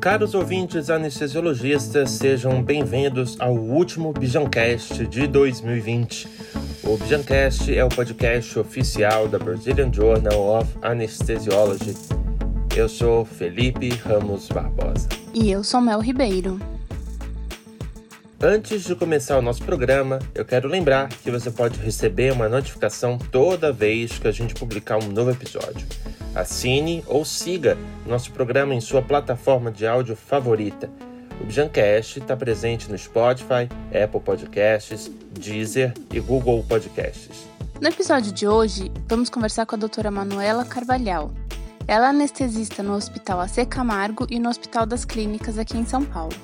Caros ouvintes anestesiologistas, sejam bem-vindos ao último Bijancast de 2020. O Bijancast é o podcast oficial da Brazilian Journal of Anesthesiology. Eu sou Felipe Ramos Barbosa. E eu sou Mel Ribeiro. Antes de começar o nosso programa, eu quero lembrar que você pode receber uma notificação toda vez que a gente publicar um novo episódio. Assine ou siga nosso programa em sua plataforma de áudio favorita. O Bijancast está presente no Spotify, Apple Podcasts, Deezer e Google Podcasts. No episódio de hoje, vamos conversar com a doutora Manuela Carvalhal. Ela é anestesista no Hospital AC Camargo e no Hospital das Clínicas aqui em São Paulo.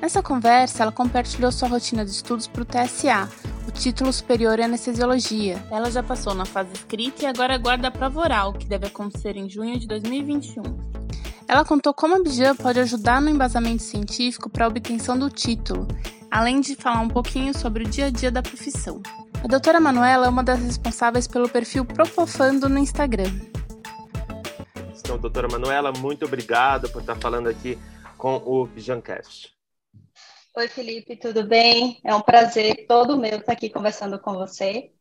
Nessa conversa, ela compartilhou sua rotina de estudos para o TSA, o título superior em anestesiologia. Ela já passou na fase escrita e agora aguarda a prova oral, que deve acontecer em junho de 2021. Ela contou como a Bijan pode ajudar no embasamento científico para a obtenção do título, além de falar um pouquinho sobre o dia a dia da profissão. A doutora Manuela é uma das responsáveis pelo perfil Propofando no Instagram. Então, doutora Manuela, muito obrigado por estar falando aqui com o Bijancast. Oi, Felipe, tudo bem? É um prazer todo meu estar aqui conversando com você.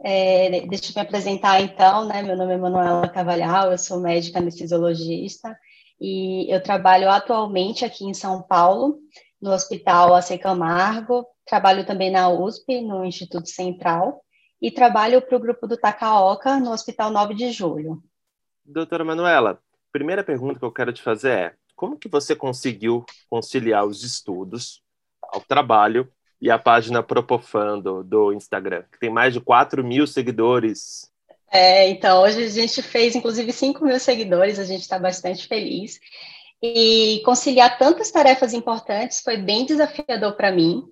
É, deixa eu me apresentar então, né? Meu nome é Manuela Cavalhal, eu sou médica anestesiologista e eu trabalho atualmente aqui em São Paulo, no Hospital AC Camargo, trabalho também na USP, no Instituto Central, e trabalho para o grupo do Tacaoca, no Hospital 9 de Julho. Doutora Manuela, primeira pergunta que eu quero te fazer é: como que você conseguiu conciliar os estudos, o trabalho e a página Propofando do Instagram, que tem mais de 4 mil seguidores? É, então, hoje a gente fez inclusive 5 mil seguidores, a gente está bastante feliz. E conciliar tantas tarefas importantes foi bem desafiador para mim.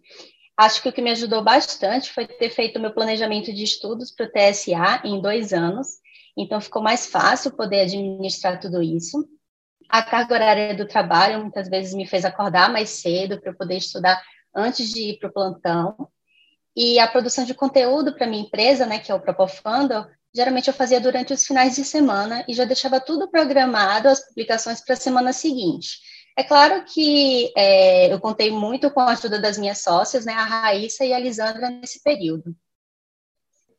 Acho que o que me ajudou bastante foi ter feito meu planejamento de estudos para o TSA em dois anos, então ficou mais fácil poder administrar tudo isso. A carga horária do trabalho muitas vezes me fez acordar mais cedo para eu poder estudar antes de ir para o plantão. E a produção de conteúdo para minha empresa, né, que é o Propofando, geralmente eu fazia durante os finais de semana e já deixava tudo programado, as publicações para a semana seguinte. É claro que é, eu contei muito com a ajuda das minhas sócias, né, a Raíssa e a Lisandra, nesse período.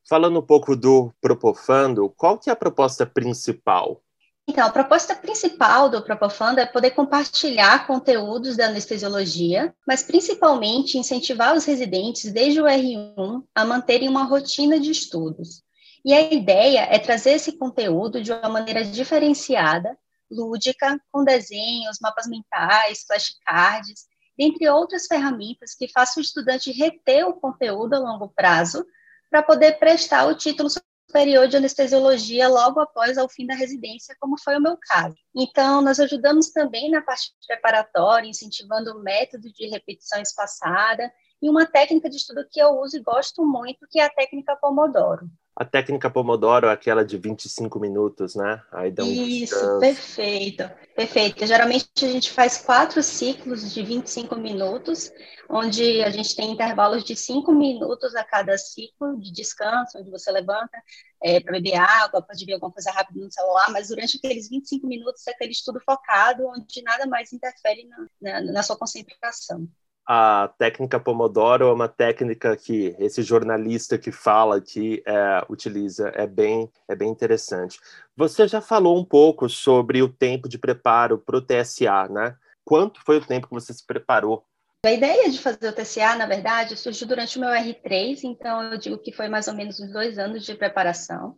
Falando um pouco do Propofando, qual que é a proposta principal? Então, a proposta principal do Propofando é poder compartilhar conteúdos da anestesiologia, mas principalmente incentivar os residentes desde o R1 a manterem uma rotina de estudos. E a ideia é trazer esse conteúdo de uma maneira diferenciada, lúdica, com desenhos, mapas mentais, flashcards, dentre outras ferramentas que façam o estudante reter o conteúdo a longo prazo para poder prestar o título superior de anestesiologia logo após ao fim da residência, como foi o meu caso. Então, nós ajudamos também na parte preparatória, incentivando o método de repetição espaçada e uma técnica de estudo que eu uso e gosto muito, que é a técnica Pomodoro. A técnica Pomodoro é aquela de 25 minutos, né? Aí dá um Isso, descanso. perfeito. Perfeito. Geralmente a gente faz quatro ciclos de 25 minutos, onde a gente tem intervalos de cinco minutos a cada ciclo de descanso, onde você levanta é, para beber água, pode ver alguma coisa rápida no celular, mas durante aqueles 25 minutos é aquele estudo focado, onde nada mais interfere na, na, na sua concentração a técnica Pomodoro é uma técnica que esse jornalista que fala que é, utiliza é bem é bem interessante. Você já falou um pouco sobre o tempo de preparo para o TSA, né? Quanto foi o tempo que você se preparou? A ideia de fazer o TSA, na verdade, surgiu durante o meu R3, então eu digo que foi mais ou menos uns dois anos de preparação.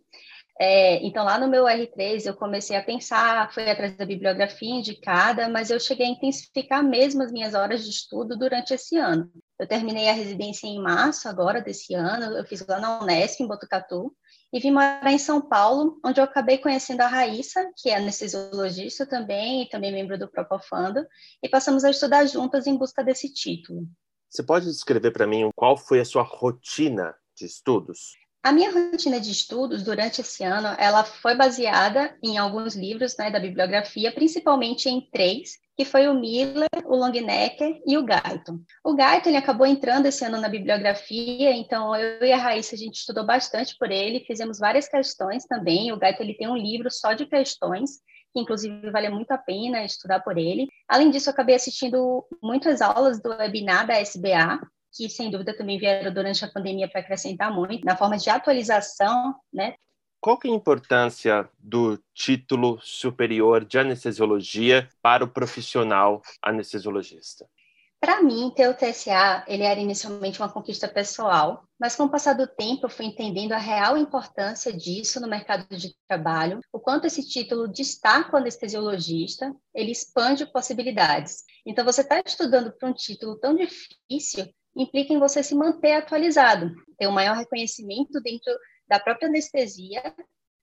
É, então, lá no meu R3, eu comecei a pensar, fui atrás da bibliografia indicada, mas eu cheguei a intensificar mesmo as minhas horas de estudo durante esse ano. Eu terminei a residência em março agora desse ano, eu fiz lá na Unesp, em Botucatu, e vim morar em São Paulo, onde eu acabei conhecendo a Raíssa, que é anestesiologista também, e também membro do Propofando, e passamos a estudar juntas em busca desse título. Você pode descrever para mim qual foi a sua rotina de estudos? A minha rotina de estudos durante esse ano, ela foi baseada em alguns livros né, da bibliografia, principalmente em três, que foi o Miller, o Longnecker e o Guyton. O Guyton ele acabou entrando esse ano na bibliografia, então eu e a Raíssa a gente estudou bastante por ele, fizemos várias questões também. O Guyton ele tem um livro só de questões que inclusive vale muito a pena estudar por ele. Além disso, eu acabei assistindo muitas aulas do webinar da SBA, que sem dúvida também vieram durante a pandemia para acrescentar muito na forma de atualização, né? Qual que é a importância do título superior de anestesiologia para o profissional anestesiologista? Para mim, ter o TSA, ele era inicialmente uma conquista pessoal, mas com o passar do tempo eu fui entendendo a real importância disso no mercado de trabalho, o quanto esse título destaca o anestesiologista, ele expande possibilidades. Então, você está estudando para um título tão difícil, implica em você se manter atualizado, ter um maior reconhecimento dentro da própria anestesia,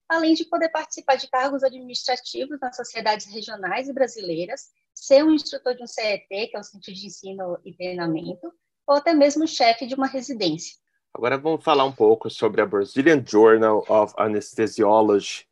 além de poder participar de cargos administrativos nas sociedades regionais e brasileiras, ser um instrutor de um CET, que é o Centro de Ensino e Treinamento, ou até mesmo chefe de uma residência. Agora vamos falar um pouco sobre a Brazilian Journal of Anesthesiology.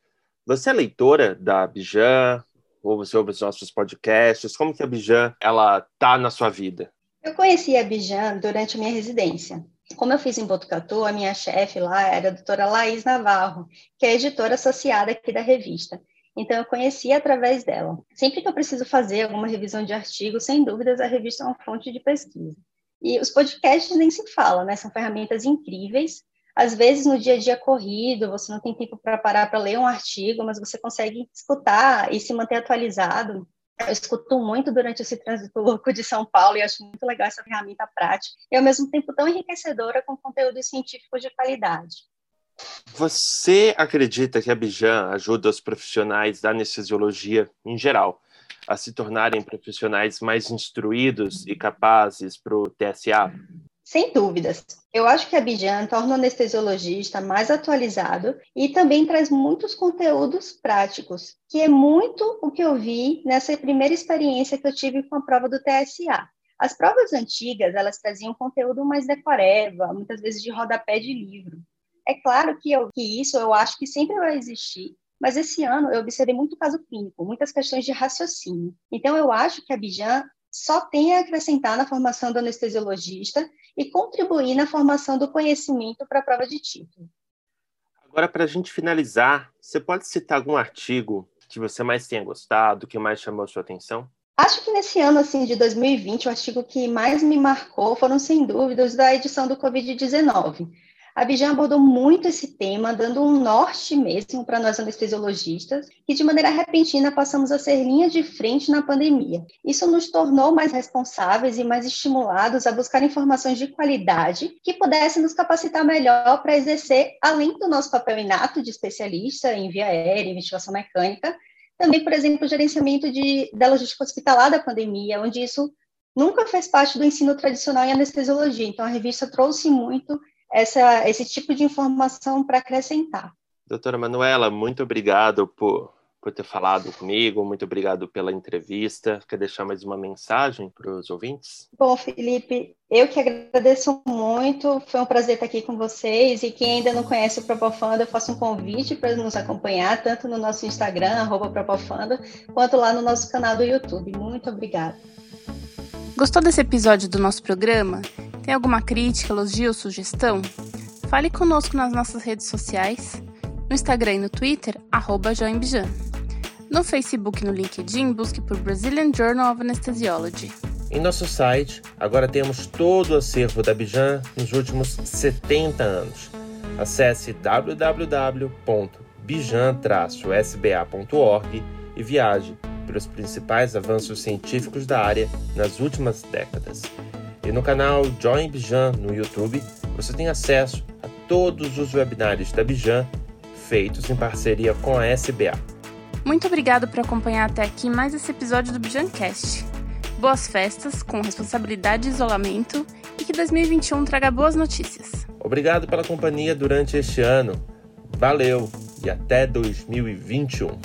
Você é leitora da Bijan? Ou você ouve os nossos podcasts? Como que a Bijan ela tá na sua vida? Eu conheci a Bijan durante a minha residência. Como eu fiz em Botucatu, a minha chefe lá era a doutora Laís Navarro, que é editora associada aqui da revista. Então, eu conheci através dela. Sempre que eu preciso fazer alguma revisão de artigo, sem dúvidas, a revista é uma fonte de pesquisa. E os podcasts nem se fala, né? São ferramentas incríveis. Às vezes, no dia a dia corrido, você não tem tempo para parar para ler um artigo, mas você consegue escutar e se manter atualizado. Eu escuto muito durante esse trânsito louco de São Paulo e acho muito legal essa ferramenta prática e, ao mesmo tempo, tão enriquecedora com conteúdo científico de qualidade. Você acredita que a Bijan ajuda os profissionais da anestesiologia em geral a se tornarem profissionais mais instruídos e capazes para o TSA? Sem dúvidas. Eu acho que a Bijan torna o anestesiologista mais atualizado e também traz muitos conteúdos práticos, que é muito o que eu vi nessa primeira experiência que eu tive com a prova do TSA. As provas antigas, elas traziam conteúdo mais decoreba, muitas vezes de rodapé de livro. É claro que, eu, que isso eu acho que sempre vai existir, mas esse ano eu observei muito caso clínico, muitas questões de raciocínio. Então, eu acho que a Bijan só tem a acrescentar na formação do anestesiologista e contribuir na formação do conhecimento para a prova de título. Agora, para a gente finalizar, você pode citar algum artigo que você mais tenha gostado, que mais chamou a sua atenção? Acho que nesse ano assim de 2020, o artigo que mais me marcou foram, sem dúvidas, da edição do Covid-19. A Bijan abordou muito esse tema, dando um norte mesmo para nós anestesiologistas, que de maneira repentina passamos a ser linha de frente na pandemia. Isso nos tornou mais responsáveis e mais estimulados a buscar informações de qualidade que pudessem nos capacitar melhor para exercer, além do nosso papel inato de especialista em via aérea ventilação mecânica, também, por exemplo, o gerenciamento de, da logística hospitalar da pandemia, onde isso nunca fez parte do ensino tradicional em anestesiologia. Então, a revista trouxe muito essa, esse tipo de informação para acrescentar. Doutora Manuela, muito obrigado por, por ter falado comigo, muito obrigado pela entrevista. Quer deixar mais uma mensagem para os ouvintes? Bom, Felipe, eu que agradeço muito, foi um prazer estar aqui com vocês. E quem ainda não conhece o Propofanda, eu faço um convite para nos acompanhar, tanto no nosso Instagram, arroba Propofanda, quanto lá no nosso canal do YouTube. Muito obrigada. Gostou desse episódio do nosso programa? Tem alguma crítica, elogio sugestão? Fale conosco nas nossas redes sociais, no Instagram e no Twitter, arroba Joembijan. No Facebook e no LinkedIn, busque por Brazilian Journal of Anesthesiology. Em nosso site, agora temos todo o acervo da Bijan nos últimos 70 anos. Acesse www.bijan-sba.org e viaje pelos principais avanços científicos da área nas últimas décadas. E no canal Join Bijan no YouTube, você tem acesso a todos os webinários da Bijan feitos em parceria com a SBA. Muito obrigado por acompanhar até aqui mais esse episódio do Bijancast. Boas festas, com responsabilidade e isolamento, e que 2021 traga boas notícias. Obrigado pela companhia durante este ano. Valeu e até 2021.